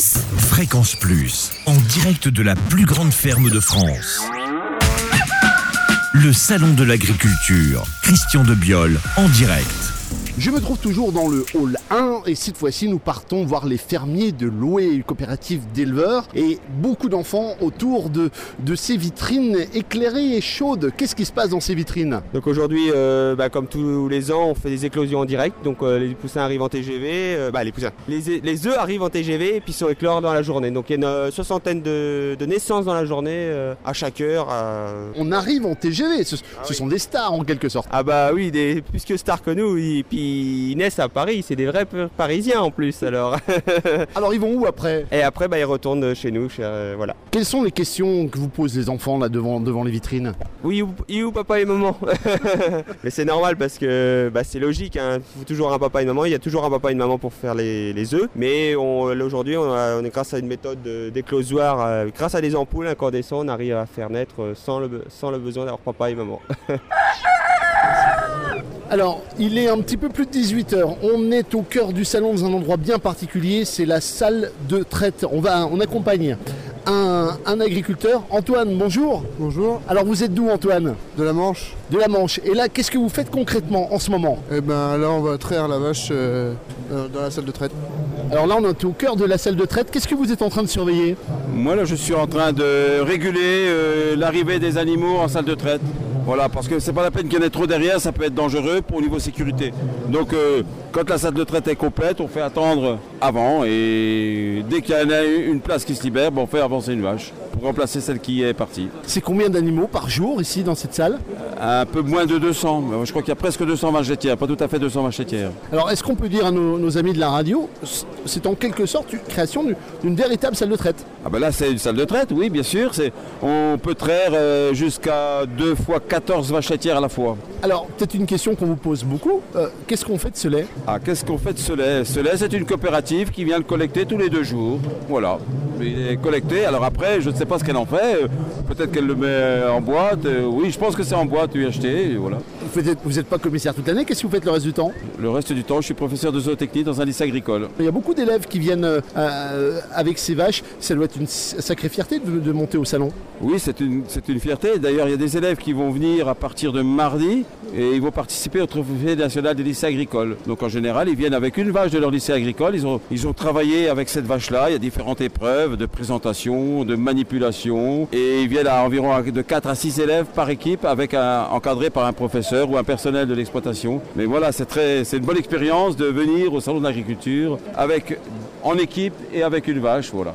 Fréquence Plus, en direct de la plus grande ferme de France. Le Salon de l'Agriculture, Christian de Biol, en direct. Je me trouve toujours dans le hall 1 et cette fois-ci nous partons voir les fermiers de Loué, une coopérative d'éleveurs et beaucoup d'enfants autour de, de ces vitrines éclairées et chaudes. Qu'est-ce qui se passe dans ces vitrines? Donc aujourd'hui, euh, bah, comme tous les ans, on fait des éclosions en direct. Donc euh, les poussins arrivent en TGV, euh, bah, les poussins, les, les œufs arrivent en TGV et puis sont éclorés dans la journée. Donc il y a une soixantaine de, de naissances dans la journée à chaque heure. On arrive en TGV, ce, Ah ce sont des stars en quelque sorte. Ah bah oui, des, plus que stars que nous. Et puis ils naissent à Paris, c'est des vrais Parisiens en plus alors. Alors ils vont où après? Et après, bah, ils retournent chez nous. Chez, euh, voilà. Quelles sont les questions que vous posent les enfants là devant, devant les vitrines? Oui, où, papa et maman Mais c'est normal parce que bah, c'est logique. hein. Il faut toujours un papa et une maman. Il y a toujours un papa et une maman pour faire les, les œufs. Mais aujourd'hui, on, est grâce à une méthode de- d'éclosoir, euh, grâce à des ampoules incandescentes, on arrive à faire naître euh, sans le, sans le besoin d'avoir papa et maman. Alors, il est un petit peu plus de 18h. On est au cœur du salon dans un endroit bien particulier, c'est la salle de traite. On va on accompagne un, un agriculteur. Antoine, bonjour. Bonjour, Alors vous êtes d'où Antoine? De la Manche. De la Manche. Et là, qu'est-ce que vous faites concrètement en ce moment? Eh ben là on va traire la vache euh, euh, dans la salle de traite. Alors là, on est au cœur de la salle de traite. Qu'est-ce que vous êtes en train de surveiller? Moi là je suis en train de réguler euh, l'arrivée des animaux en salle de traite. Voilà, parce que c'est pas la peine qu'il y en ait trop derrière, ça peut être dangereux pour au niveau sécurité. Donc euh, quand la salle de traite est complète, on fait attendre avant et dès qu'il y en a une place qui se libère, ben, on fait avancer une vache pour remplacer celle qui est partie. C'est combien d'animaux par jour ici dans cette salle? Un peu moins de 200, mais je crois qu'il y a presque 200 vaches laitières, pas tout à fait 200 vaches laitières. Alors, est-ce qu'on peut dire à nos, nos amis de la radio, c'est en quelque sorte une création d'une- véritable salle de traite? Ah ben là c'est une salle de traite, oui bien sûr. On peut traire euh, jusqu'à 2 fois 14 vaches laitières à la fois. Alors, peut-être une question qu'on vous pose beaucoup. Euh, Qu'est-ce qu'on fait de ce lait? Ah, qu'est-ce qu'on fait de ce lait? Ce lait, c'est une coopérative qui vient le collecter tous les deux jours. Voilà. Il est collecté. Alors après, je ne sais pas ce qu'elle en fait. Euh, Peut-être qu'elle le met en boîte. Euh, Oui, je pense que c'est en boîte, lui acheté. et Voilà. Vous n'êtes vous êtes pas commissaire toute l'année, qu'est-ce que vous faites le reste du temps? Le reste du temps, je suis professeur de zootechnie dans un lycée agricole. Il y a beaucoup d'élèves qui viennent euh, euh, avec ces vaches. Ça doit être une sacrée fierté de, de monter au salon. Oui, c'est une, c'est une fierté. D'ailleurs, il y a des élèves qui vont venir à partir de mardi et ils vont participer au trophée national des lycées agricoles. Donc en général, ils viennent avec une vache de leur lycée agricole. Ils ont, ils ont travaillé avec cette vache-là. Il y a différentes épreuves de présentation, de manipulation. Et ils viennent à environ de 4 à 6 élèves par équipe avec encadré par un professeur ou un personnel de l'exploitation. Mais voilà, c'est une bonne expérience de venir au salon de l'agriculture avec, en équipe et avec une vache. Voilà.